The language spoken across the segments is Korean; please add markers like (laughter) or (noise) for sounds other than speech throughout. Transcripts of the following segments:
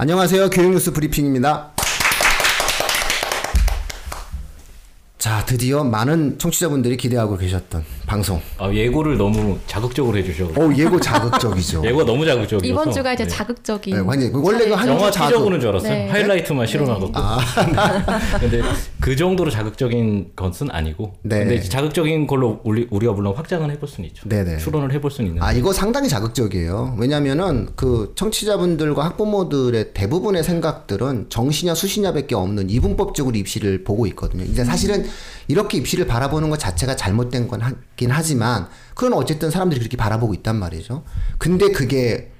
안녕하세요. 교육뉴스 브리핑입니다. 자, 드디어 많은 청취자분들이 기대하고 계셨던 방송. 아, 예고를 너무 자극적으로 해주셔. 어, 예고 자극적이죠. (laughs) 예고가 너무 자극적이어서. 이번 주가 이제 네. 자극적인. 네, 완전 원래 그 한주 영화 자극. 티저보는 줄 알았어요. 네. 하이라이트만 실어놔갖고. 아. (laughs) 근데 그 정도로 자극적인 것은 아니고. 네. 근데 자극적인 걸로 우리, 우리가 물론 확장을 해볼 수는 있죠. 네네. 추론을 해볼 수는 있는데. 아, 이거 상당히 자극적이에요. 왜냐면은 그 청취자분들과 학부모들의 대부분의 생각들은 정시냐 수시냐밖에 없는 이분법적으로 입시를 보고 있거든요. 이제 사실은 이렇게 입시를 바라보는 것 자체가 잘못된 건 하긴 하지만 그건 어쨌든 사람들이 그렇게 바라보고 있단 말이죠. 근데 그게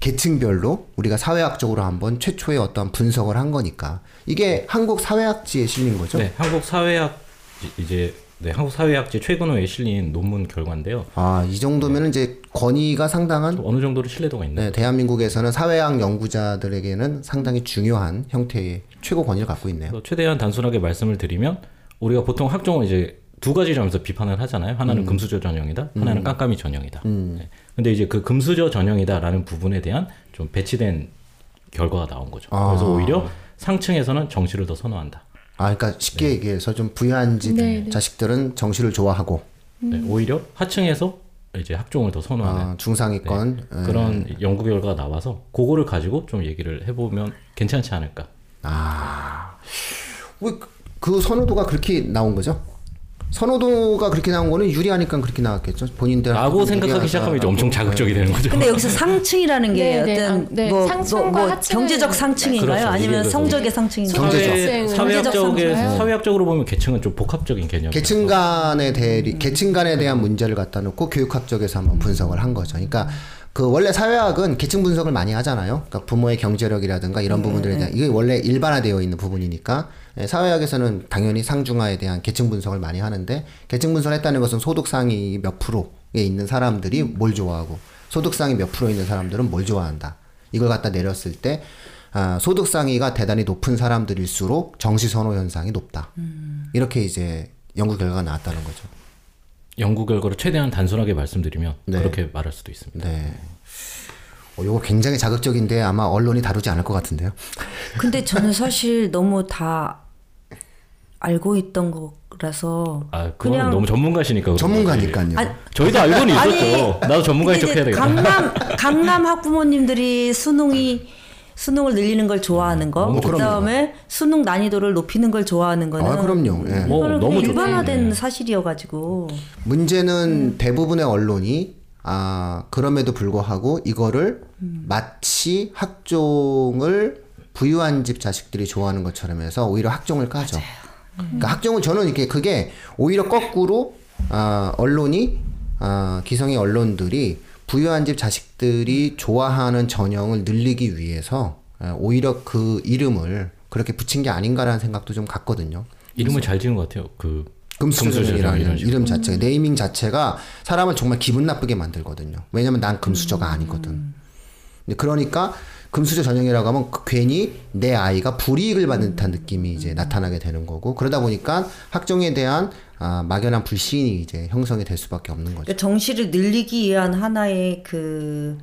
계층별로 우리가 사회학적으로 한번 최초의 어떤 분석을 한 거니까 이게 한국 사회학지에 실린 거죠. 네, 한국 사회학 이제 네, 한국 사회학제 최근호에 실린 논문 결과인데요. 아, 이 정도면은 이제 권위가 상당한 어느 정도로 신뢰도가 있나요? 네, 대한민국에서는 사회학 연구자들에게는 상당히 중요한 형태의 최고 권위를 갖고 있네요. 최대한 단순하게 말씀을 드리면 우리가 보통 학종을 이제 두 가지 점에서 비판을 하잖아요. 하나는 음. 금수저 전형이다. 하나는 깜깜이 전형이다. 네. 근데 이제 그 금수저 전형이다라는 부분에 대한 좀 배치된 결과가 나온 거죠. 아. 그래서 오히려 상층에서는 정시를 더 선호한다. 아, 그러니까 쉽게 얘기해서 좀 부유한 집 네, 네. 자식들은 정시를 좋아하고 네, 오히려 하층에서 이제 학종을 더 선호하는 아, 중상위권 예. 그런 연구 결과가 나와서 그거를 가지고 좀 얘기를 해보면 괜찮지 않을까. 아, 왜그 그 선호도가 그렇게 나온 거죠? 선호도가 그렇게 나온 거는 유리하니까 그렇게 나왔겠죠. 본인들 라고 생각하기 시작하면 이제 엄청 자극적이 되는 거죠. 근데 여기서 상층이라는 게 네, 네. 어떤 아, 네. 뭐, 상층과 뭐, 뭐 경제적 상층인가요? 그렇죠. 아니면 성적의 상층인가요? 경제적. 사회, 상층은 사회학적에 경제적 사회학적으로 보면 계층은 좀 복합적인 개념이에요. 계층 간의 대리, 계층 간에 대한 문제를 갖다 놓고 교육학적에서 한번 분석을 한 거죠. 그러니까 그 원래 사회학은 계층 분석을 많이 하잖아요. 그러니까 부모의 경제력이라든가 이런 부분들에 대한 이게 원래 일반화되어 있는 부분이니까 예, 사회학에서는 당연히 상중하에 대한 계층 분석을 많이 하는데 계층 분석을 했다는 것은 소득 상위 몇 프로에 있는 사람들이 뭘 좋아하고 소득 상위 몇 프로 있는 사람들은 뭘 좋아한다. 이걸 갖다 내렸을 때 아, 소득 상위가 대단히 높은 사람들일수록 정시 선호 현상이 높다. 이렇게 이제 연구 결과가 나왔다는 거죠. 연구 결과를 최대한 단순하게 말씀드리면 네. 그렇게 말할 수도 있습니다. 네. 어, 요거 굉장히 자극적인데 아마 언론이 다루지 않을 것 같은데요. 근데 저는 사실 너무 다 알고 있던 거라서 아, 그건 그냥 너무 전문가시니까. 전문가니까요. 거지. 저희도 알고는 있었죠. 나도 전문가인 척 해야 이제 되겠다. 강남 강남 학부모님들이 수능이 수능을 늘리는 걸 좋아하는 거, 너무 그다음에 수능 난이도를 높이는 걸 좋아하는 거는 아, 그럼요. 예. 뭐 이거는 너무. 일반화된 네. 사실이어가지고 문제는 대부분의 언론이 아 그럼에도 불구하고 이거를 마치 학종을 부유한 집 자식들이 좋아하는 것처럼 해서 오히려 학종을 까죠. 그러니까 학종을 저는 이렇게 그게 오히려 거꾸로 아 언론이 아 기성의 언론들이 부유한 집 자식들이 좋아하는 전형을 늘리기 위해서 아, 오히려 그 이름을 그렇게 붙인 게 아닌가라는 생각도 좀 갖거든요. 이름을 잘 지은 것 같아요. 그 금수저이라는 식으로. 이름 자체가 네이밍 자체가 사람을 정말 기분 나쁘게 만들거든요. 왜냐면 난 금수저가 아니거든. 근데 그러니까 금수저 전형이라고 하면 그 괜히 내 아이가 불이익을 받는 듯한 느낌이 이제 나타나게 되는 거고 그러다 보니까 학종에 대한 아, 막연한 불신이 이제 형성이 될 수밖에 없는 거죠. 그러니까 정시를 늘리기 위한 하나의 그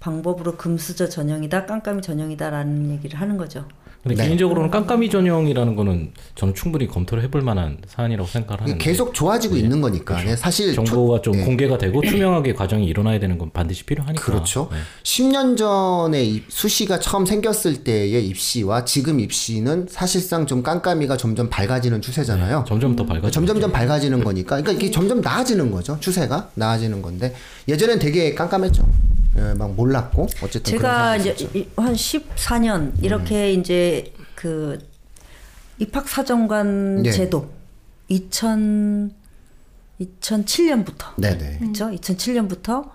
방법으로 금수저 전형이다, 깜깜이 전형이다라는 얘기를 하는 거죠. 근데 네. 개인적으로는 깜깜이 전형이라는 거는 저는 충분히 검토를 해볼 만한 사안이라고 생각을 하는데 계속 좋아지고 있는 거니까 네, 사실 초- 정보가 좀 네. 공개가 되고 투명하게 과정이 일어나야 되는 건 반드시 필요하니까. 그렇죠. 네. 10년 전에 이 수시가 처음 생겼을 때의 입시와 지금 입시는 사실상 좀 깜깜이가 점점 밝아지는 추세잖아요. 점점 더 밝아지죠. 점점점 밝아지는 거니까, 그러니까 이게 점점 나아지는 거죠. 추세가 나아지는 건데 예전엔 되게 깜깜했죠. 예, 막 몰랐고 어쨌든 제가 이제 한 14년 이렇게 이제 그 입학 사정관 네. 제도 2000 2007년부터 네네. 그렇죠? 2007년부터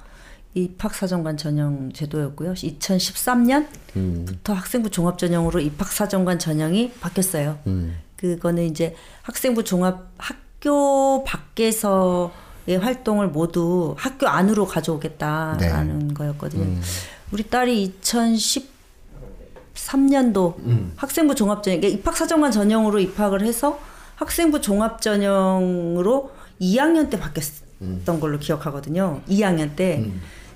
입학 사정관 전형 제도였고요. 2013년부터 음. 학생부 종합 전형으로 입학 사정관 전형이 바뀌었어요. 음. 그거는 이제 학생부 종합 학교 밖에서의 활동을 모두 학교 안으로 가져오겠다라는 네. 거였거든요. 음. 우리 딸이 2013년도 음. 학생부 종합 전형, 그러니까 입학 사정관 전형으로 입학을 해서 학생부 종합 전형으로 2학년 때 바뀌었던 걸로 기억하거든요. 2학년 때.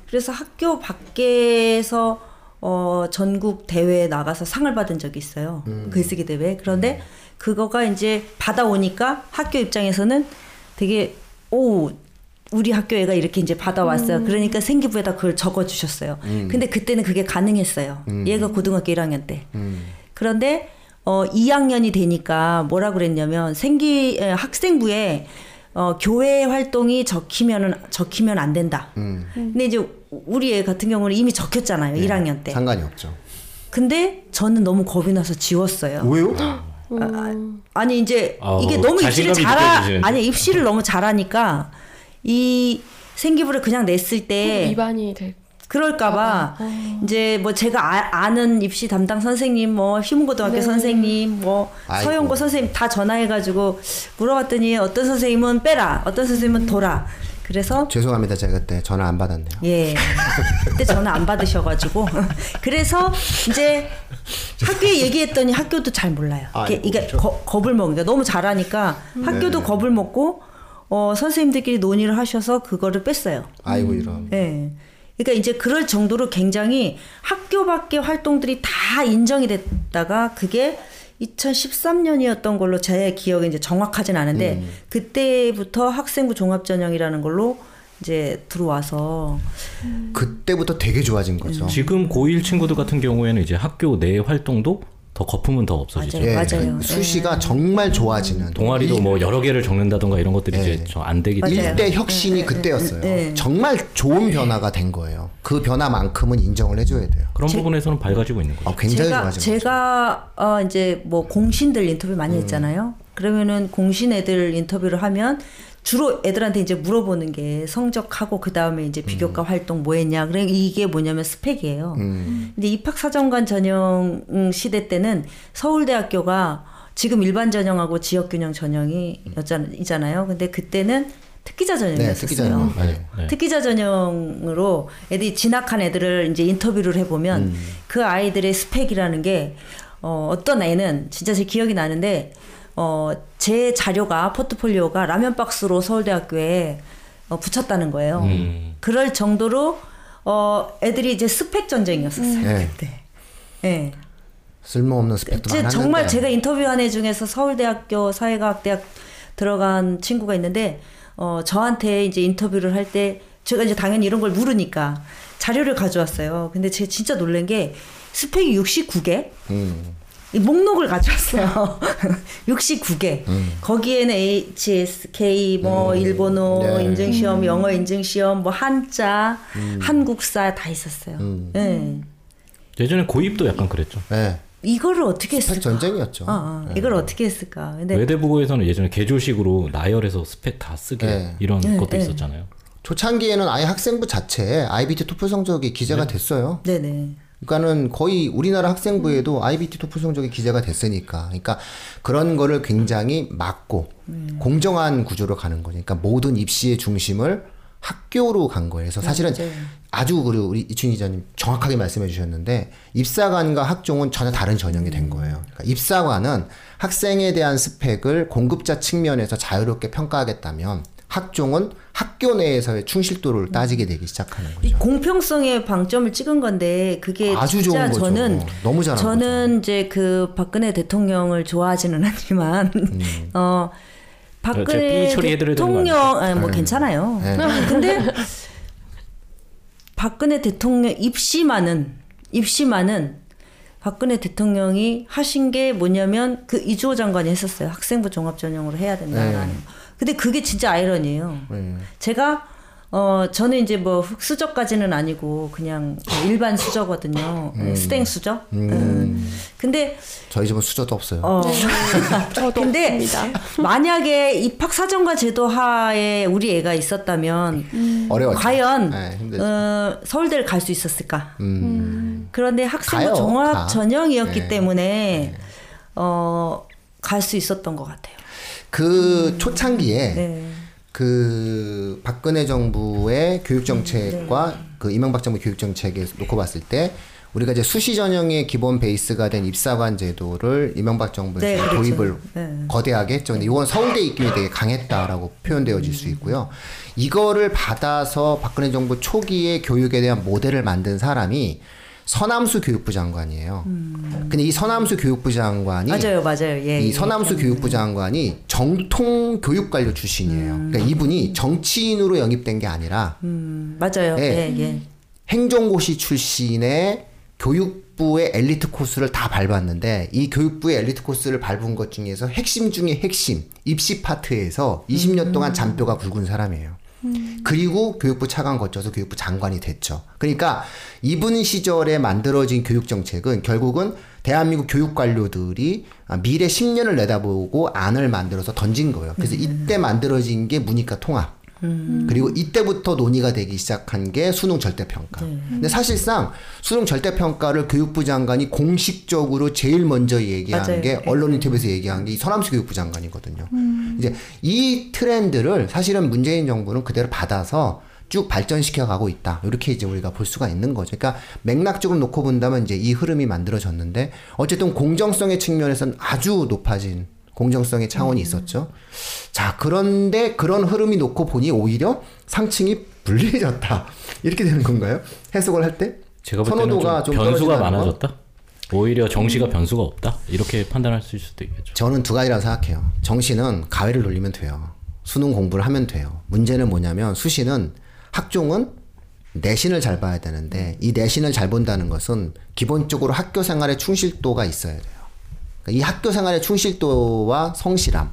그래서 학교 밖에서 어, 전국 대회에 나가서 상을 받은 적이 있어요. 글쓰기 대회. 그런데 그거가 이제 받아오니까 학교 입장에서는 되게, 오, 우리 학교 애가 이렇게 이제 받아왔어요. 그러니까 생기부에다 그걸 적어 주셨어요. 근데 그때는 그게 가능했어요. 얘가 고등학교 1학년 때. 그런데 어 2학년이 되니까 뭐라 그랬냐면 생기 에, 학생부에 어 교회 활동이 적히면은 적히면 안 된다. 근데 이제 우리 애 같은 경우는 이미 적혔잖아요. 1학년 때. 상관이 없죠. 근데 저는 너무 겁이 나서 지웠어요. 왜요? (laughs) 아 니 이제 아, 이게 어, 너무 입시를 잘하 느껴지시는데. 아니 입시를 너무 잘하니까 이 생기부를 그냥 냈을 때 위반이 될 그럴까봐 이제 뭐 제가 아, 는 입시 담당 선생님 뭐 휘문고등학교 네. 선생님 뭐 아이고. 서영고 선생님 다 전화해가지고 물어봤더니 어떤 선생님은 빼라 어떤 선생님은 둬라 그래서 죄송합니다. 제가 그때 전화 안 받았네요. 예 (laughs) 그때 전화 안 받으셔가지고 그래서 이제 학교에 얘기했더니 학교도 잘 몰라요 아이고, 이게 거- 겁을 먹으니까 너무 잘하니까 학교도 네. 겁을 먹고 어 선생님들끼리 논의를 하셔서 그거를 뺐어요. 아이고 이런. 예. 그러니까 이제 그럴 정도로 굉장히 학교 밖의 활동들이 다 인정이 됐다가 그게 2013년이었던 걸로 제 기억에 이제 정확하진 않은데 그때부터 학생부 종합전형이라는 걸로 이제 들어와서 그때부터 되게 좋아진 거죠. 지금 고1 친구들 같은 경우에는 이제 학교 내 활동도 더 거품은 더 없어지죠. 맞아요. 예, 맞아요. 수시가 정말 좋아지는. 동아리도 뭐 여러 개를 적는다던가 이런 것들이 네. 이제 저안 되기. 때문에 일대 혁신이 그때였어요. 네. 정말 좋은 변화가 된 거예요. 그 변화만큼은 인정을 해줘야 돼요. 그런 부분에서는 밝아지고 있는 거죠. 아, 굉장히 제가 좋아진 거죠. 제가 어 이제 뭐 공신들 인터뷰 많이 음. 했잖아요. 그러면은 공신 애들 인터뷰를 하면 주로 애들한테 이제 물어보는 게 성적하고 그 다음에 이제 음. 비교과 활동 뭐 했냐. 그래 이게 뭐냐면 스펙이에요. 음. 근데 입학 사정관 전형 음, 시대 때는 서울대학교가 지금 일반 전형하고 지역 균형 전형이 였잖아요. 근데 그때는 특기자 네, 전형이었어요. 특기자 전형. 네. 네. 특기자 전형으로 애들이 진학한 애들을 이제 인터뷰를 해보면 음. 그 아이들의 스펙이라는 게 어, 어떤 애는 진짜 제 기억이 나는데 어, 제 자료가 포트폴리오가 라면 박스로 서울대학교에 어, 붙였다는 거예요. 음. 그럴 정도로 어, 애들이 이제 스펙 전쟁이었었어요. 네. 그때. 예. 쓸모없는 스펙도 제- 많았는데. 정말 제가 인터뷰한 애 중에서 서울대학교 사회과학대학 들어간 친구가 있는데 어 저한테 이제 인터뷰를 할 때 제가 이제 당연히 이런 걸 물으니까 자료를 가져왔어요. 근데 제가 진짜 놀란 게 스펙이 69개 음. 이 목록을 가져왔어요. (laughs) 69개. 음. 거기에는 HSK, 뭐 일본어 네. 인증 시험, 영어 인증 시험, 뭐 한자, 한국사 다 있었어요. 음. 예. 예전에 고입도 약간 그랬죠. 네. 이거를 어떻게 했을까? 전쟁이었죠. 아, 아, 이걸 어떻게 했을까? 근데 외대부고에서는 예전에 개조식으로 나열해서 스펙 다 쓰게 네. 이런 네, 것도 네. 있었잖아요. 초창기에는 아예 학생부 자체에 IBT 토플 성적이 기재가 됐어요. 네네. 그러니까는 거의 우리나라 학생부에도 IBT 토플 성적이 기재가 됐으니까, 그러니까 그런 거를 굉장히 막고 공정한 구조로 가는 거죠. 그러니까 모든 입시의 중심을 학교로 간 거예요. 그래서 사실은 맞아요. 아주 그리고 우리 이춘희 기자님 정확하게 말씀해 주셨는데 입사관과 학종은 전혀 다른 전형이 된 거예요. 그러니까 입사관은 학생에 대한 스펙을 공급자 측면에서 자유롭게 평가하겠다면 학종은 학교 내에서의 충실도를 따지게 되기 시작하는 거죠. 이 공평성에 방점을 찍은 건데 그게 아주 진짜 좋은 거죠. 저는 너무 잘한 저는 이제 그 박근혜 대통령을 좋아하지는 않지만 음. (laughs) 어 박근혜 대통령 아니, 뭐 네. 괜찮아요. 근데 박근혜 대통령 입시만은 입시만은 박근혜 대통령이 하신 게 뭐냐면 그 이주호 장관이 했었어요. 학생부 종합 전형으로 해야 된다라는. 네. 거. 근데 그게 진짜 아이러니예요. 네. 제가 어 저는 이제 뭐 흑수저까지는 아니고 그냥 일반 수저거든요. 스탱 수저. 음. 근데 저희 집은 수저도 없어요. 어 (laughs) 저도 근데 없습니다. 만약에 입학 사정과 제도 하에 우리 애가 있었다면 어려웠죠. 과연 네. 어, 서울대를 갈 수 있었을까? 음. 그런데 학생부 종합 가. 전형이었기 네. 때문에 어 갈 수 있었던 것 같아요. 그 초창기에 네. 그 박근혜 정부의 교육 정책과 네. 그 이명박 정부 교육 정책에 놓고 봤을 때 우리가 이제 수시 전형의 기본 베이스가 된 입사관 제도를 이명박 정부에서 네, 그렇죠. 도입을 네. 거대하게 했죠. 근데 이건 서울대 입김이 되게 강했다라고 표현되어질 수 있고요. 이거를 받아서 박근혜 정부 초기에 교육에 대한 모델을 만든 사람이 서남수 교육부 장관이에요. 근데 이 서남수 교육부 장관이 맞아요, 맞아요. 예. 이 예. 서남수 교육부 장관이 정통 교육관료 출신이에요. 그러니까 이분이 정치인으로 영입된 게 아니라 음, 맞아요. 예. 예, 예. 행정고시 출신의 교육부의 엘리트 코스를 다 밟았는데 이 교육부의 엘리트 코스를 밟은 것 중에서 핵심 중에 핵심 입시 파트에서 20년 동안 잔뼈가 굵은 사람이에요. 그리고 교육부 차관 거쳐서 교육부 장관이 됐죠. 그러니까 이분 시절에 만들어진 교육 정책은 결국은 대한민국 교육 관료들이 미래 10년을 내다보고 안을 만들어서 던진 거예요. 그래서 이때 만들어진 게 문이과 통합. 그리고 이때부터 논의가 되기 시작한 게 수능 절대평가. 근데 사실상 수능 절대평가를 교육부 장관이 공식적으로 제일 먼저 얘기한 맞아요. 게 언론 인터뷰에서 얘기한 게이 서남수 교육부 장관이거든요. 이제 이 트렌드를 사실은 문재인 정부는 그대로 받아서 쭉 발전시켜 가고 있다. 이렇게 이제 우리가 볼 수가 있는 거죠. 그러니까 맥락적으로 놓고 본다면 이제 이 흐름이 만들어졌는데 어쨌든 공정성의 측면에서는 아주 높아진 공정성의 차원이 있었죠. 자, 그런데 그런 흐름이 놓고 보니 오히려 상층이 불리해졌다. (laughs) 이렇게 되는 건가요? 해석을 할 때? 제가 볼 때는 선호도가 좀좀 변수가? 많아졌다. 오히려 정시가 변수가 없다. 이렇게 판단할 수 있을 수도 있겠죠. 저는 두 가지라고 생각해요. 정시는 가위를 돌리면 돼요. 수능 공부를 하면 돼요. 문제는 뭐냐면 수시는 학종은 내신을 잘 봐야 되는데 이 내신을 잘 본다는 것은 기본적으로 학교 생활에 충실도가 있어야 돼요. 그러니까 이 학교 생활의 충실도와 성실함,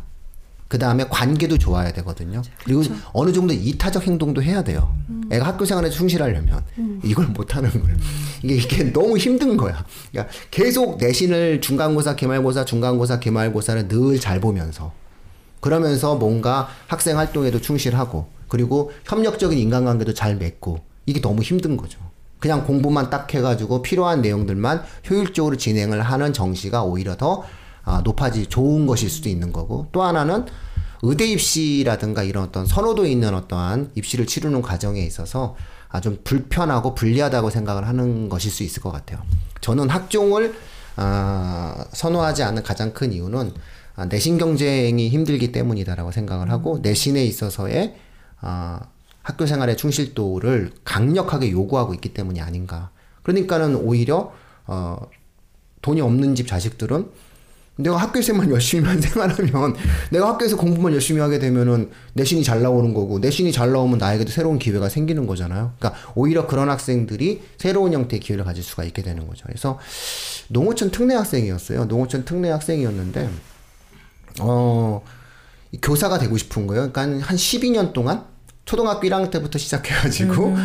그 다음에 관계도 좋아야 되거든요. 그리고 어느 정도 이타적 행동도 해야 돼요. 애가 학교 생활에 충실하려면 이걸 못 하는 거예요. 이게 이게 너무 힘든 거야. 그러니까 계속 내신을 중간고사, 기말고사, 중간고사, 기말고사를 늘 잘 보면서 그러면서 뭔가 학생 활동에도 충실하고 그리고 협력적인 인간관계도 잘 맺고 이게 너무 힘든 거죠. 그냥 공부만 딱 해가지고 필요한 내용들만 효율적으로 진행을 하는 정시가 오히려 더 아, 높아지 좋은 것일 수도 있는 거고 또 하나는 의대 입시라든가 이런 어떤 선호도 있는 어떠한 입시를 치르는 과정에 있어서 아, 좀 불편하고 불리하다고 생각을 하는 것일 수 있을 것 같아요. 저는 학종을 아, 선호하지 않는 가장 큰 이유는 아, 내신 경쟁이 힘들기 때문이다라고 생각을 하고 내신에 있어서의 아, 학교 생활의 충실도를 강력하게 요구하고 있기 때문이 아닌가. 그러니까는 오히려 어, 돈이 없는 집 자식들은 내가 학교에서만 열심히만 (laughs) 생활하면 내가 학교에서 공부만 열심히 하게 되면은 내신이 잘 나오는 거고 내신이 잘 나오면 나에게도 새로운 기회가 생기는 거잖아요. 그러니까 오히려 그런 학생들이 새로운 형태의 기회를 가질 수가 있게 되는 거죠. 그래서 농어촌 특례 학생이었어요. 농어촌 특례 학생이었는데 어이 교사가 되고 싶은 거예요. 그러니까 한 12년 동안 초등학교 1학년 때부터 시작해가지고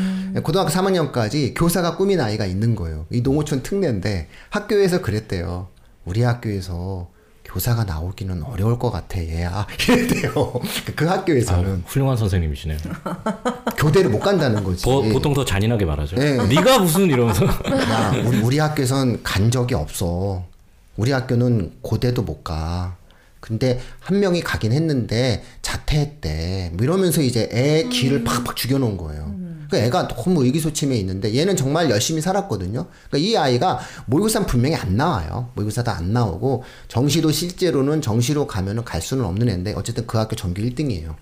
고등학교 3학년까지 교사가 꾸민 아이가 있는 거예요. 이 농어촌 특례인데 학교에서 그랬대요. 우리 학교에서 교사가 나오기는 어려울 것 같아 얘야 (laughs) 이랬대요. 그 학교에서는 아, 훌륭한 선생님이시네요. 교대를 못 간다는 거지. 보, 보통 더 잔인하게 말하죠. 네. 네가 무슨 이러면서 (laughs) 야, 우리, 우리 학교에선 간 적이 없어. 우리 학교는 고대도 못 가. 근데 한 명이 가긴 했는데 자퇴했대. 뭐 이러면서 이제 애 기를 팍팍 죽여놓은 거예요. 그 애가 너무 의기소침해 있는데 얘는 정말 열심히 살았거든요. 그러니까 이 아이가 모의고사는 분명히 안 나와요. 모의고사도 안 나오고 정시도 실제로는 정시로 가면은 갈 수는 없는 애인데 어쨌든 그 학교 전교 1등이에요.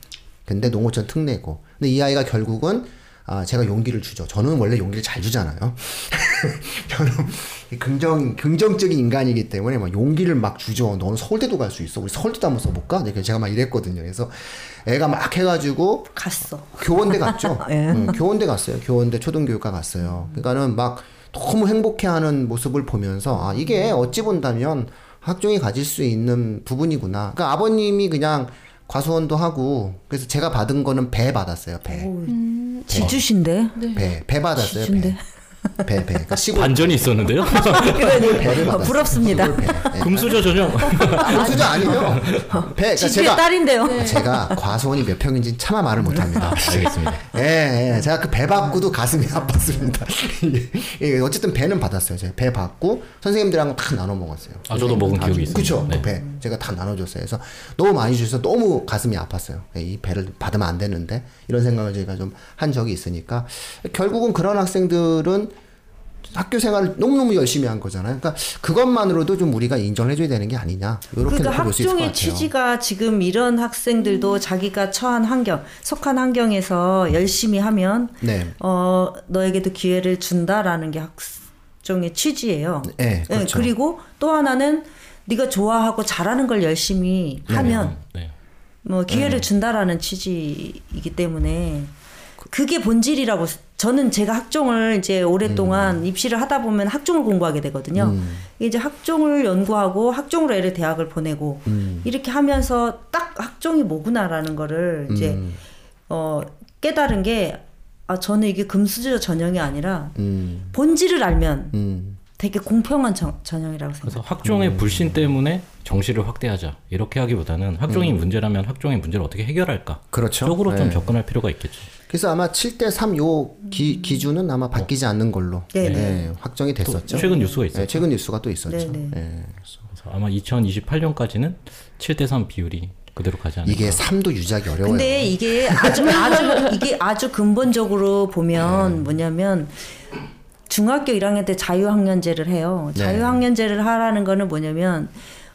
근데 농어촌 특례고. 근데 이 아이가 결국은 아, 제가 용기를 주죠. 저는 원래 용기를 잘 주잖아요. (laughs) 저는 긍정, 긍정적인 인간이기 때문에 막 용기를 막 주죠. 너는 서울대도 갈 수 있어. 우리 서울대도 한번 써볼까? 네, 제가 막 이랬거든요. 그래서 애가 막 해가지고 갔어. 교원대 갔죠. (laughs) 예. 응, 교원대 갔어요. 교원대 초등교육과 갔어요. 그러니까는 막 너무 행복해하는 모습을 보면서 아 이게 어찌 본다면 학종이 가질 수 있는 부분이구나. 그러니까 아버님이 그냥 과수원도 하고 그래서 제가 받은 거는 배 받았어요. 배, 지주신데. 배, 배 받았어요. 배, 지준데. 배, 배. 그러니까 시골 (laughs) 반전이 있었는데요. (laughs) 배를 어, 받았어요. 부럽습니다. 시골 배. 네. 금수저 전형. 금수저 아니에요. 배. 그러니까 제가 딸인데요. 제가 과수원이 몇 평인지 차마 말을 못합니다. (laughs) 알겠습니다. 예, 예. 제가 그 배 받고도 가슴이 아팠습니다. 예, 예, 어쨌든 배는 받았어요. 제가 배 받고 선생님들하고 다 나눠 먹었어요. 아, 저도 먹은 기억이 그쵸 있습니다. 네. 배 제가 다 나눠줬어요. 그래서 너무 많이 주셔서 너무 가슴이 아팠어요. 예, 이 배를 받으면 안 되는데 이런 생각을 제가 좀 한 적이 있으니까 결국은 그런 학생들은 학교 생활을 너무너무 열심히 한 거잖아요. 그러니까 그것만으로도 좀 우리가 인정을 해줘야 되는 게 아니냐. 이렇게 그러니까 볼수 있을 것 학종의 같아요. 취지가 지금 이런 학생들도 자기가 처한 환경, 속한 환경에서 열심히 하면 네. 어 너에게도 기회를 준다라는 게 학종의 취지예요. 네, 그렇죠. 그리고 또 하나는 네가 좋아하고 잘하는 걸 열심히 하면 네. 뭐 기회를 준다라는 취지이기 때문에 그게 본질이라고 저는 제가 학종을 이제 오랫동안 입시를 하다 보면 학종을 공부하게 되거든요. 이제 학종을 연구하고 학종으로 애를 대학을 보내고 이렇게 하면서 딱 학종이 뭐구나라는 거를 이제 어 깨달은 게 아, 저는 이게 금수저 전형이 아니라 음, 본질을 알면 음. 되게 공평한 전, 전형이라고 생각해요. 그래서 학종의 불신 때문에 정시를 확대하자 이렇게 하기보다는 학종이 문제라면 학종의 문제를 어떻게 해결할까 그렇죠. 쪽으로 좀 네. 접근할 필요가 있겠죠. 그래서 아마 7대 3요 기준은 아마 바뀌지 않는 걸로 네, 네, 확정이 됐었죠. 최근 뉴스가 있었죠. 네, 최근 뉴스가 또 있었죠. 네, 네. 네. 그래서 아마 2028년까지는 7대 3 비율이 그대로 가지 않을까. 이게 3도 유지하기 어려워요. 근데 이게 아주 아주 이게 아주 근본적으로 보면 뭐냐면 중학교 1학년 때 자유학년제를 해요. 네. 자유학년제를 하라는 거는 뭐냐면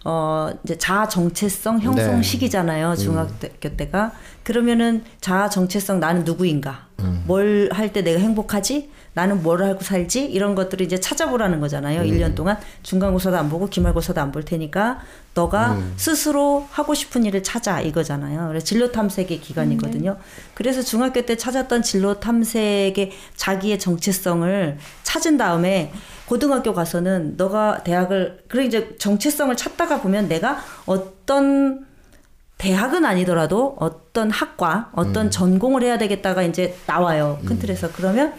어 이제 자아 정체성 형성 네. 시기잖아요. 중학교 때가 그러면은 자아 정체성 나는 누구인가? 뭘할 때 내가 행복하지? 나는 뭘 하고 살지? 이런 것들을 이제 찾아보라는 거잖아요. 일 1년 동안 중간고사도 안 보고 기말고사도 안 볼 테니까 너가 스스로 하고 싶은 일을 찾아 이거잖아요. 그래서 진로 탐색의 기간이거든요. 그래서 중학교 때 찾았던 진로 탐색의 자기의 정체성을 찾은 다음에 고등학교 가서는 너가 대학을 그래 이제 정체성을 찾다가 보면 내가 어떤 대학은 아니더라도 어떤 학과, 어떤 전공을 해야 되겠다가 이제 나와요. 큰 틀에서. 그러면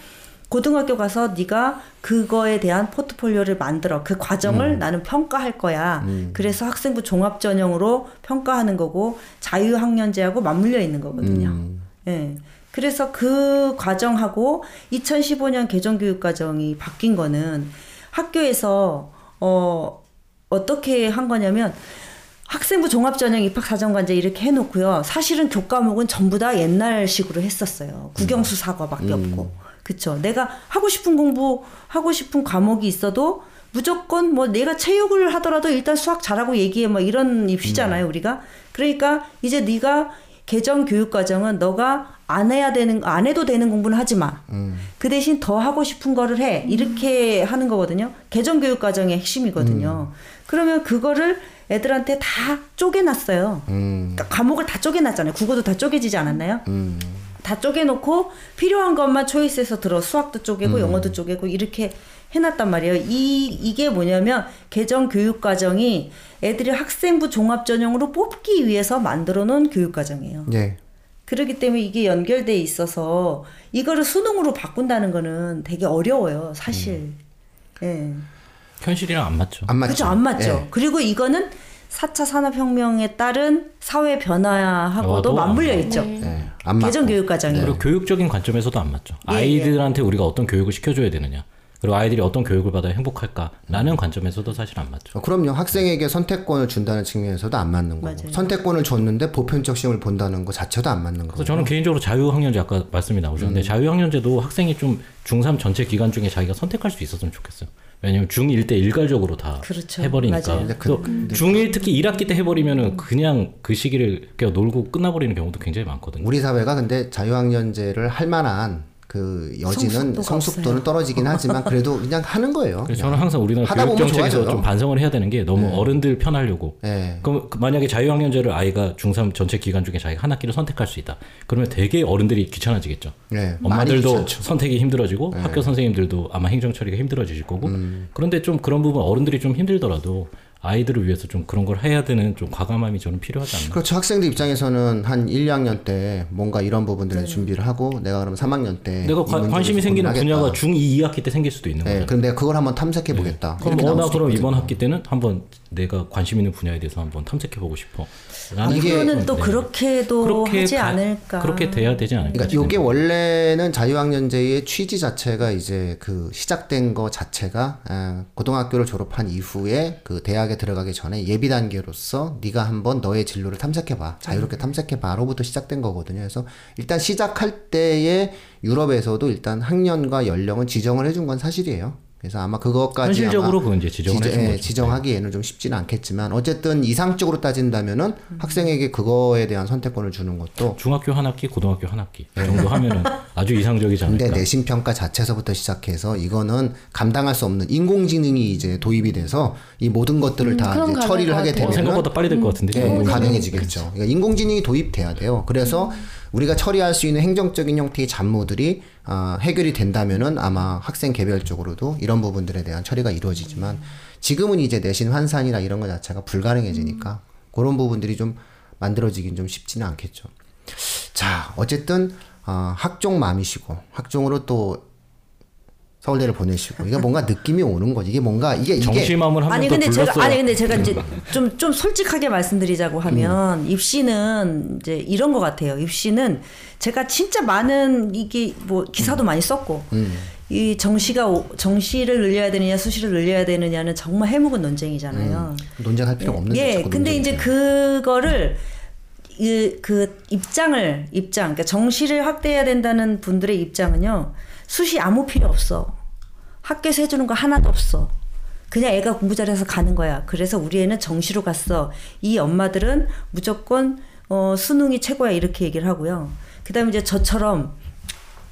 고등학교 가서 네가 그거에 대한 포트폴리오를 만들어. 그 과정을 나는 평가할 거야. 그래서 학생부 종합 전형으로 평가하는 거고 자유학년제하고 맞물려 있는 거거든요. 음. 예. 그래서 그 과정하고 2015년 개정교육 과정이 바뀐 거는 학교에서 어 어떻게 한 거냐면 학생부 종합전형 입학사정관제 이렇게 해놓고요. 사실은 교과목은 전부 다 옛날식으로 했었어요. 국영수 사과밖에 없고. 그쵸. 내가 하고 싶은 공부, 하고 싶은 과목이 있어도 무조건 뭐 내가 체육을 하더라도 일단 수학 잘하고 얘기해 뭐 이런 입시잖아요, 우리가. 그러니까 이제 네가 개정 교육 과정은 너가 안 해야 되는 안 해도 되는 공부는 하지 마. 그 대신 더 하고 싶은 거를 해. 이렇게 하는 거거든요. 개정 교육 과정의 핵심이거든요. 그러면 그거를 애들한테 다 쪼개놨어요. 음. 그러니까 과목을 다 쪼개놨잖아요. 국어도 다 쪼개지지 않았나요? 음. 다 쪼개놓고 필요한 것만 초이스해서 들어 수학도 쪼개고 영어도 쪼개고 이렇게 해놨단 말이에요. 이 이게 뭐냐면 개정 교육 과정이 애들이 학생부 종합 전형으로 뽑기 위해서 만들어놓은 교육 과정이에요. 네. 그렇기 때문에 이게 연결돼 있어서 이거를 수능으로 바꾼다는 거는 되게 어려워요, 사실. 예. 현실이랑 안 맞죠. 안 맞죠. 그렇죠, 안 맞죠. 예. 그리고 이거는 4차 산업혁명에 따른 사회 변화하고도 어, 맞물려 안 있죠. 예. 안 맞고. 개정 교육 과정이. 그리고 교육적인 관점에서도 안 맞죠. 예, 아이들한테 우리가 어떤 교육을 시켜줘야 되느냐. 그리고 아이들이 어떤 교육을 받아야 행복할까라는 관점에서도 사실 안 맞죠. 어, 그럼요. 학생에게 선택권을 준다는 측면에서도 안 맞는 거고. 맞아요. 선택권을 줬는데 보편적 시험을 본다는 거 자체도 안 맞는 거고. 저는 개인적으로 자유학년제 아까 말씀이 나오셨는데 자유학년제도 학생이 좀 중3 전체 기간 중에 자기가 선택할 수 있었으면 좋겠어요. 왜냐면 중1 때 일괄적으로 다 그렇죠. 해버리니까. 맞아요. 근데 그- 또 중1 특히 1학기 때 해버리면은 그냥 그 시기를 그냥 놀고 끝나버리는 경우도 굉장히 많거든요. 우리 사회가 근데 자유학년제를 할 만한 그 여지는 성숙도는 떨어지긴 하지만 그래도 그냥 하는 거예요. 그냥. 저는 항상 우리나라 교육 정책에서. 좀 반성을 해야 되는 게 너무 어른들 편하려고. 예. 그럼 그 만약에 자유학년제를 아이가 중3 전체 기간 중에 자기가 한 학기를 선택할 수 있다. 그러면 되게 어른들이 귀찮아지겠죠. 예. 많이 엄마들도. 선택이 힘들어지고 학교 선생님들도 아마 행정 처리가 힘들어지실 거고. 그런데 좀 그런 부분 어른들이 좀 힘들더라도 아이들을 위해서 좀 그런 걸 해야 되는 좀 과감함이 저는 필요하지 않나. 그렇죠. 학생들 입장에서는 한 1, 2학년 때 뭔가 이런 부분들에 준비를 하고 내가 그럼 3학년 때 내가 이 관- 관심이 생기는 고민하겠다. 분야가 중2, 2학기 때 생길 수도 있는 예, 거죠. 그럼 내가 그걸 한번 탐색해 보겠다. 그럼 어, 나 그럼 이번 학기 때는 한번 내가 관심 있는 분야에 대해서 한번 탐색해 보고 싶어. 앞으로는 또 네. 그렇게도 그렇게 하지 가- 않을까. 그렇게 돼야 되지 않을까? 그러니까 이게 원래는 자유학년제의 취지 자체가 이제 그 시작된 거 자체가 아, 고등학교를 졸업한 이후에 그 대학에 들어가기 전에 예비 단계로서 네가 한번 너의 진로를 탐색해 봐. 자유롭게 탐색해 봐로부터 시작된 거거든요. 그래서 일단 시작할 때에 유럽에서도 일단 학년과 연령은 지정을 해준 건 사실이에요. 그래서 아마 그것까지 현실적으로 아마 그건 이제 지정을 지정- 예. 지정하기에는 좀 쉽지는 않겠지만 어쨌든 이상적으로 따진다면은 학생에게 그거에 대한 선택권을 주는 것도 중학교 한 학기, 고등학교 한 학기 정도 하면은 아주 이상적이지 근데 않을까. 내신 평가 자체에서부터 시작해서 이거는 감당할 수 없는 인공지능이 이제 도입이 돼서 이 모든 것들을 다 이제 가능할 처리를 것 하게 같아요. 어, 되면 생각보다 빨리 될 것 같은데. 예, 인공지능이. 가능해지겠죠. 그러니까 인공지능이 도입돼야 돼요. 그래서 우리가 처리할 수 있는 행정적인 형태의 잡무들이 아, 해결이 된다면은 아마 학생 개별적으로도 이런 부분들에 대한 처리가 이루어지지만 지금은 이제 내신 환산이나 이런 것 자체가 불가능해지니까 그런 부분들이 좀 만들어지긴 좀 쉽지는 않겠죠. 자, 어쨌든 어, 학종 맘이시고 학종으로 또 서울대를 보내시고 이게 뭔가 느낌이 오는 거지. 이게 뭔가 이게 이게 정심함을 한번 아니 더 근데 불렀어요. 제가 아니 근데 제가 이제 좀 좀 솔직하게 말씀드리자고 하면 음. 입시는 이제 이런 것 같아요. 입시는 제가 진짜 많은 이게 뭐 기사도 음. 많이 썼고 이 정시가 오- 정시를 늘려야 되느냐 수시를 늘려야 되느냐는 정말 해묵은 논쟁이잖아요. 논쟁할 필요 없는데 예, 근데 이제. 그거를 이, 그 입장을 입장, 그러니까 정시를 확대해야 된다는 분들의 입장은요, 수시 아무 필요 없어. 학교에서 해주는 거 하나도 없어. 그냥 애가 공부 잘해서 가는 거야. 그래서 우리 애는 정시로 갔어. 이 엄마들은 무조건 어, 수능이 최고야 이렇게 얘기를 하고요. 그다음에 이제 저처럼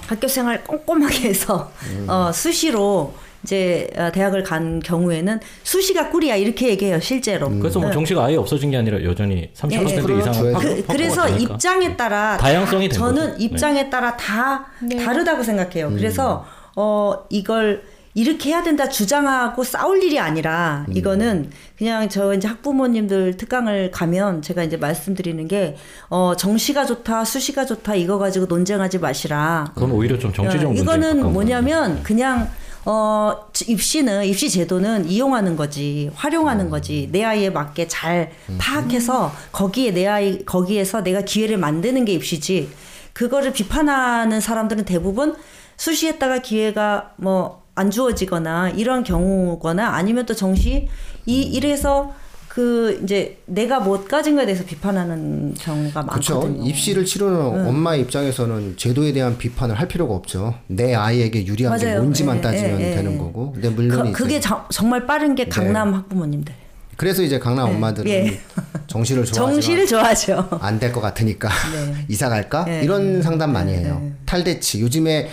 학교 생활 꼼꼼하게 해서 어, 수시로 이제 어, 대학을 간 경우에는 수시가 꿀이야 이렇게 얘기해요 실제로. 그래서 뭐 정시가 아예 없어진 게 아니라 여전히 30% 예, 예. 이상은 줘야죠. 확- 그, 확보가 그래서 되니까. 입장에 따라 다양성이 다- 된 저는 거죠. 네. 입장에 따라 다 다르다고 생각해요. 그래서 어 이걸 이렇게 해야 된다 주장하고 싸울 일이 아니라 이거는 그냥 저 이제 학부모님들 특강을 가면 제가 이제 말씀드리는 게 어 정시가 좋다 수시가 좋다 이거 가지고 논쟁하지 마시라. 그건 오히려 좀 정치적 어, 문제에 이거는 뭐냐면 그냥 어 입시는 입시 제도는 이용하는 거지 활용하는 거지 내 아이에 맞게 잘 파악해서 거기에 내 아이 거기에서 내가 기회를 만드는 게 입시지. 그거를 비판하는 사람들은 대부분 수시했다가 기회가 뭐 안 주어지거나 이런 경우거나 아니면 또 정시 이 이래서 그 이제 내가 못 가진 거에 대해서 비판하는 경우가 그렇죠. 많거든요. 입시를 치르는 엄마 입장에서는 제도에 대한 비판을 할 필요가 없죠. 내 아이에게 유리한 게 맞아요. 뭔지만 예, 따지면 예, 예. 되는 거고. 근데 물론 그, 정- 정말 빠른 게 강남 학부모님들. 그래서 이제 강남 엄마들은 예. 정시를 (laughs) 좋아하지만 정시를 좋아하죠. 안 될 것 같으니까 네. (laughs) 이사 갈까 네. 이런 상담 많이 해요. 탈대치 요즘에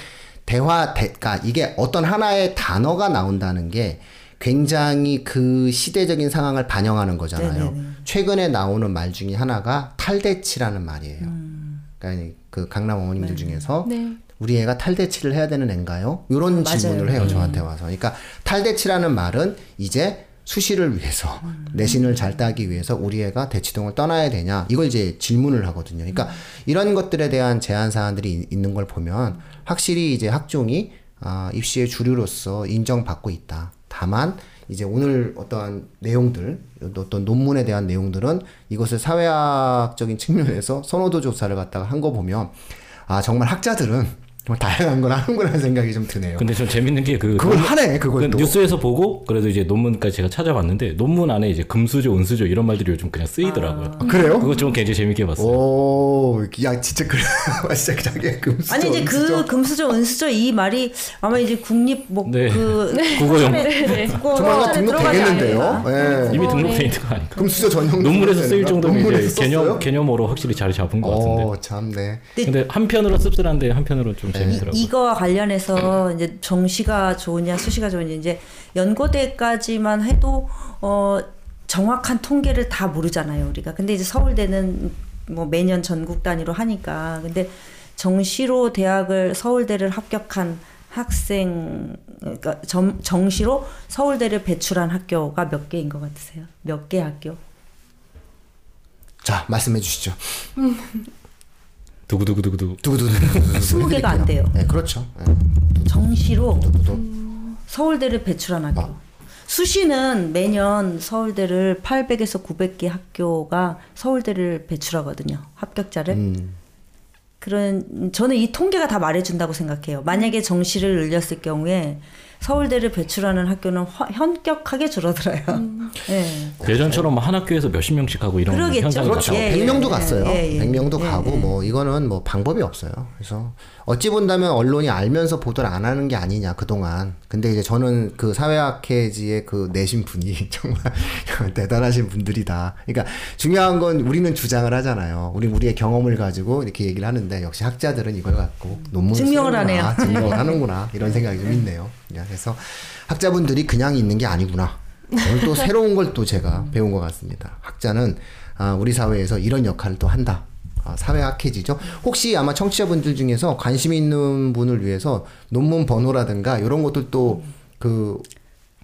대화 대가 이게 어떤 하나의 단어가 나온다는 게 굉장히 그 시대적인 상황을 반영하는 거잖아요. 네네네. 최근에 나오는 말 중에 하나가 탈대치라는 말이에요. 음. 그러니까 그 강남 어머님들 중에서 네. 우리 애가 탈대치를 해야 되는 애인가요? 이런 맞아요. 질문을 해요 저한테 와서. 그러니까 탈대치라는 말은 이제 수시를 위해서 내신을 잘 따기 위해서 우리 애가 대치동을 떠나야 되냐 이걸 이제 질문을 하거든요. 그러니까 이런 것들에 대한 제한 사항들이 이- 있는 걸 보면 확실히 이제 학종이 아, 입시의 주류로서 인정받고 있다. 다만 이제 오늘 어떠한 내용들, 어떤 논문에 대한 내용들은 이것을 사회학적인 측면에서 선호도 조사를 갖다가 한 거 보면 아 정말 학자들은 정말 다양한 걸 하는구나 하는 생각이 좀 드네요. 근데 좀 재밌는 게 그 그걸 하네 그걸 또. 뉴스에서 보고 그래도 이제 논문까지 제가 찾아봤는데 논문 안에 이제 금수저, 은수저 이런 말들이 요즘 그냥 쓰이더라고요. 아, 그래요? 그거 좀 굉장히 재밌게 봤어요. 오, 야 진짜 그래. (laughs) 진짜 자기 금수저. 아니 이제 은수저. 그 금수저 은수저 이 말이 아마 이제 국립 뭐 네. 그 국어용 (laughs) 국어 조만간 들어가지 등록 되겠는데요. 않을까? 예. 이미 어, 등록돼 네. 있는 거 아닌가? 금수저 전용 논문에서 쓰일 정도면 논문에서 이제 개념 썼어요? 개념으로 확실히 자리 잡은 것 같은데. 어, 참네. 근데 한편으로 씁쓸한데 한편으로 좀 재밌더라고요. 이거와 관련해서 이제 정시가 좋으냐 수시가 좋으냐 이제 연고대까지만 해도 어 정확한 통계를 다 모르잖아요 우리가 근데 이제 서울대는 뭐 매년 전국 단위로 하니까 근데 정시로 대학을 서울대를 합격한 학생 그러니까 정, 정시로 서울대를 배출한 학교가 몇 개인 것 같으세요? 몇 개 학교? 자 말씀해 주시죠. (laughs) 두구두구두구두. 두구두구. 스무 개가 안 돼요. 네, 그렇죠. 예. 정시로 두구두구. 서울대를 배출한 학교. 아. 수시는 매년 서울대를 800에서 900개 학교가 서울대를 배출하거든요. 합격자를. 음. 그런 저는 이 통계가 다 말해준다고 생각해요. 만약에 정시를 늘렸을 경우에 서울대를 배출하는 학교는 허- 현격하게 줄어들어요. 예. 예전처럼 뭐한 학교에서 몇십 명씩 하고 이런 그러겠죠. 현상이 그렇죠. 예, 100명도 예, 갔어요. 예, 예. 100명도 예, 가고 예. 뭐 이거는 뭐 방법이 없어요. 그래서 어찌 본다면 언론이 알면서 보도를 안 하는 게 아니냐 그동안. 근데 이제 저는 그 사회학회지에 그 내신 분이 (laughs) 정말 대단하신 분들이다. 그러니까 중요한 건 우리는 주장을 하잖아요. 우리 우리의 경험을 가지고 이렇게 얘기를 하는데 역시 학자들은 이걸 갖고 논문을 증명을 하네요. 증명을 하는구나 이런 생각이 좀 있네요. 그래서 학자분들이 그냥 있는 게 아니구나. 오늘 또 새로운 걸 또 제가 배운 것 같습니다. 학자는 아, 우리 사회에서 이런 역할을 또 한다. 아, 사회학회지죠. 혹시 아마 청취자분들 중에서 관심 있는 분을 위해서 논문 번호라든가 이런 것들도 그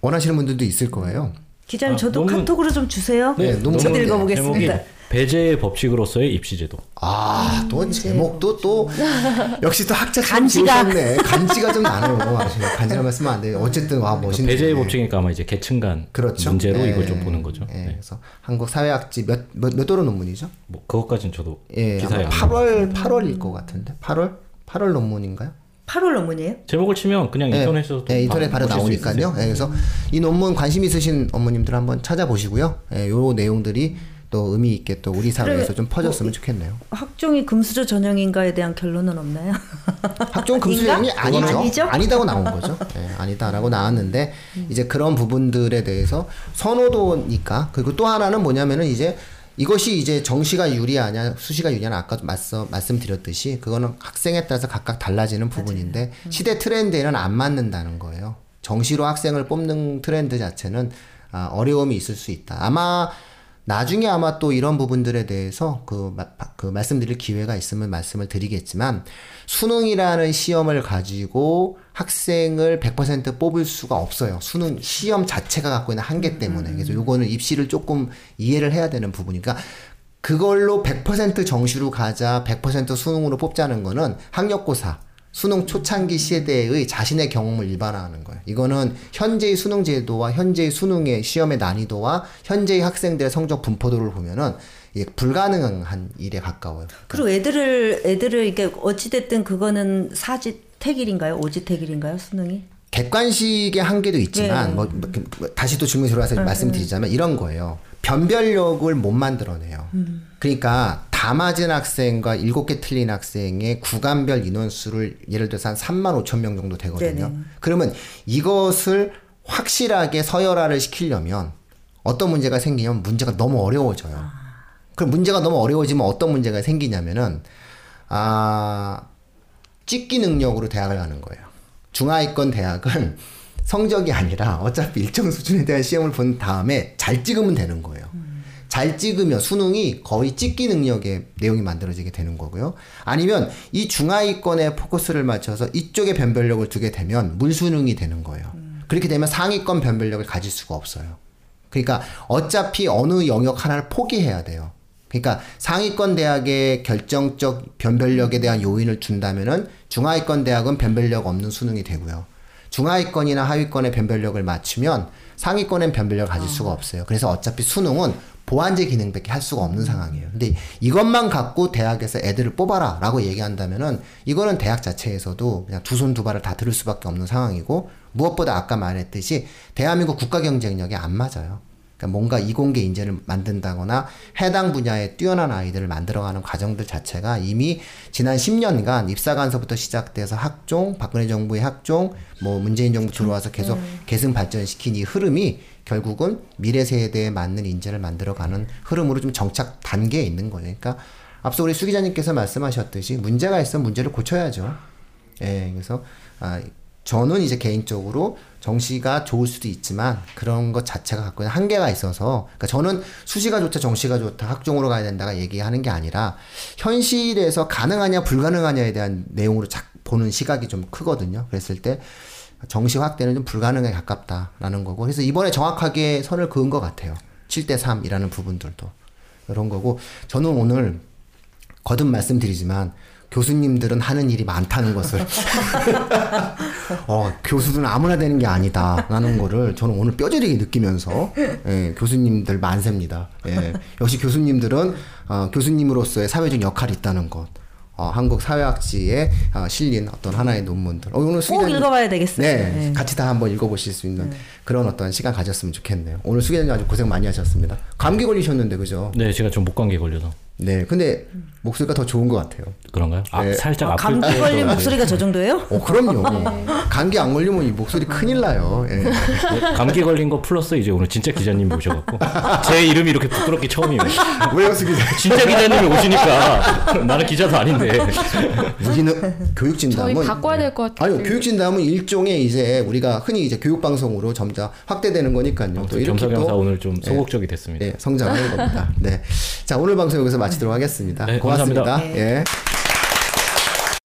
원하시는 분들도 있을 거예요. 기자님 아, 저도 논문- 카톡으로 좀 주세요. 네, 논문 저도 제목이 읽어보겠습니다. 배제의 법칙으로서의 입시제도. 아, 또 제목도 또 (laughs) 역시 또 학자처럼 간지가. 지으셨네. 간지가 좀 나네요. 아주 간지란 말쓰면 안 돼요. 어쨌든 와 멋있네. 배제의 법칙이니까 아마 이제 계층 간 그렇죠. 문제로 예, 이걸 좀 보는 거죠. 예, 네. 그래서 한국 사회학지 몇, 몇, 몇 도로 논문이죠? 뭐 그것까지는 저도 예, 기사에 아마 안 8월 8월일 것 같은데 8월 8월 논문인가요? 8월 논문이에요? 제목을 치면 그냥 네, 인터넷에서도 네, 인터넷 바로 나오니까요. 예, 그래서 이 논문 관심 있으신 어머님들 한번 찾아보시고요. 예, 요 내용들이 또 의미 있게 또 우리 사회에서 좀 퍼졌으면 좋겠네요. 학종이 금수저 전형인가에 대한 결론은 없나요? (laughs) 학종 금수령이 인가? 아니죠. 아니죠? 아니다고 나온 거죠. 예, 아니다라고 나왔는데 이제 그런 부분들에 대해서 선호도니까 그리고 또 하나는 뭐냐면은 이제 이것이 이제 정시가 유리하냐 수시가 유리하냐 아까 맞서 말씀드렸듯이 그거는 학생에 따라서 각각 달라지는 부분인데 시대 트렌드에는 안 맞는다는 거예요. 정시로 학생을 뽑는 트렌드 자체는 아, 어려움이 있을 수 있다. 아마 나중에 아마 또 이런 부분들에 대해서 그, 마- 그 말씀드릴 기회가 있으면 말씀을 드리겠지만 수능이라는 시험을 가지고 학생을 100% 뽑을 수가 없어요. 수능 시험 자체가 갖고 있는 한계 때문에. 그래서 요거는 입시를 조금 이해를 해야 되는 부분이니까 그걸로 100% 정시로 가자, 100% 수능으로 뽑자는 거는 학력고사, 수능 초창기 시대의 자신의 경험을 일반화하는 거예요. 이거는 현재의 수능 제도와 현재의 수능의 시험의 난이도와 현재의 학생들의 성적 분포도를 보면은 불가능한 일에 가까워요. 그리고 애들을 애들을 이게 어찌 됐든 그거는 사지 택일인가요? 오지 택일인가요? 수능이? 객관식의 한계도 있지만 네. 뭐, 뭐, 뭐 다시 또 질문 들어와서 말씀드리자면 이런 거예요. 변별력을 못 만들어내요. 그러니까 다 맞은 학생과 일곱 개 틀린 학생의 구간별 인원수를 예를 들어서 한 3만 5천 명 정도 되거든요. 네네. 그러면 이것을 확실하게 서열화를 시키려면 어떤 문제가 생기냐면 문제가 너무 어려워져요. 그럼 문제가 너무 어려워지면 어떤 문제가 생기냐면은 아 찍기 능력으로 대학을 가는 거예요. 중하위권 대학은 성적이 아니라 어차피 일정 수준에 대한 시험을 본 다음에 잘 찍으면 되는 거예요. 잘 찍으면 수능이 거의 찍기 능력의 내용이 만들어지게 되는 거고요. 아니면 이 중하위권에 포커스를 맞춰서 이쪽에 변별력을 두게 되면 물수능이 되는 거예요. 그렇게 되면 상위권 변별력을 가질 수가 없어요. 그러니까 어차피 어느 영역 하나를 포기해야 돼요. 그러니까 상위권 대학의 결정적 변별력에 대한 요인을 준다면은 중하위권 대학은 변별력 없는 수능이 되고요. 중하위권이나 하위권의 변별력을 맞추면 상위권엔 변별력을 가질 수가 없어요. 그래서 어차피 수능은 보완제 기능밖에 할 수가 없는 상황이에요. 근데 이것만 갖고 대학에서 애들을 뽑아라 라고 얘기한다면은 이거는 대학 자체에서도 그냥 두 손 두 발을 다 들을 수밖에 없는 상황이고 무엇보다 아까 말했듯이 대한민국 국가 경쟁력이 안 맞아요. 그러니까 뭔가 이공계 인재를 만든다거나 해당 분야에 뛰어난 아이들을 만들어가는 과정들 자체가 이미 지난 10년간 입사관서부터 시작돼서 학종, 박근혜 정부의 학종, 뭐 문재인 정부 들어와서 계속 계승 발전시킨 이 흐름이 결국은 미래 세대에 맞는 인재를 만들어가는 흐름으로 좀 정착 단계에 있는 거예요. 그러니까 앞서 우리 수 기자님께서 말씀하셨듯이 문제가 있으면 문제를 고쳐야죠. 예, 그래서 아, 저는 이제 개인적으로 정시가 좋을 수도 있지만 그런 것 자체가 갖고 있는 한계가 있어서 그러니까 저는 수시가 좋다 정시가 좋다 학종으로 가야 된다가 얘기하는 게 아니라 현실에서 가능하냐 불가능하냐에 대한 내용으로 작 보는 시각이 좀 크거든요. 그랬을 때 정시 확대는 좀 불가능에 가깝다라는 거고 그래서 이번에 정확하게 선을 그은 것 같아요. 7대 3이라는 부분들도 이런 거고 저는 오늘 거듭 말씀드리지만 교수님들은 하는 일이 많다는 것을 (laughs) 어, 교수들은 아무나 되는 게 아니다라는 거를 저는 오늘 뼈저리게 느끼면서 예, 교수님들 만세입니다. 예, 역시 교수님들은 어, 교수님으로서의 사회적 역할이 있다는 것. 어, 한국 사회학지에 어, 실린 어떤 하나의 논문들. 어, 오늘 수꼭 기자님- 읽어봐야 되겠어요. 네, 네. 같이 다 한번 읽어보실 수 있는 그런 어떤 시간 가졌으면 좋겠네요. 오늘 수 기자님 아주 고생 많이 하셨습니다. 감기 걸리셨는데 그죠? 네, 제가 좀 목감기 걸려서 네, 근데 목소리가 더 좋은 것 같아요. 그런가요? 아, 네. 살짝 아, 아플 감기 때 걸린 좀- 목소리가 저 정도예요? 어, 그럼요. 감기 안 걸리면 이 목소리 큰일 나요. 예. 네, 감기 걸린 거 플러스 이제 오늘 진짜 기자님 모셔갖고 제 이름이 이렇게 부끄럽게 처음이에요. 왜요, 수 기자? 진짜 기자님이 오시니까 나는 기자도 아닌데 우리는 교육 진담은 저희 바꿔야 될 것 같아요. 아니요, 교육 진담은 일종의 이제 우리가 흔히 이제 교육 방송으로 점차 확대되는 거니까요. 또 이렇게 겸사겸사 또 오늘 좀 소극적이 됐습니다. 네, 성장하는 겁니다. 네. 자, 오늘 방송 여기서 마치도록 하겠습니다. 네, 고맙습니다. 감사합니다. 예.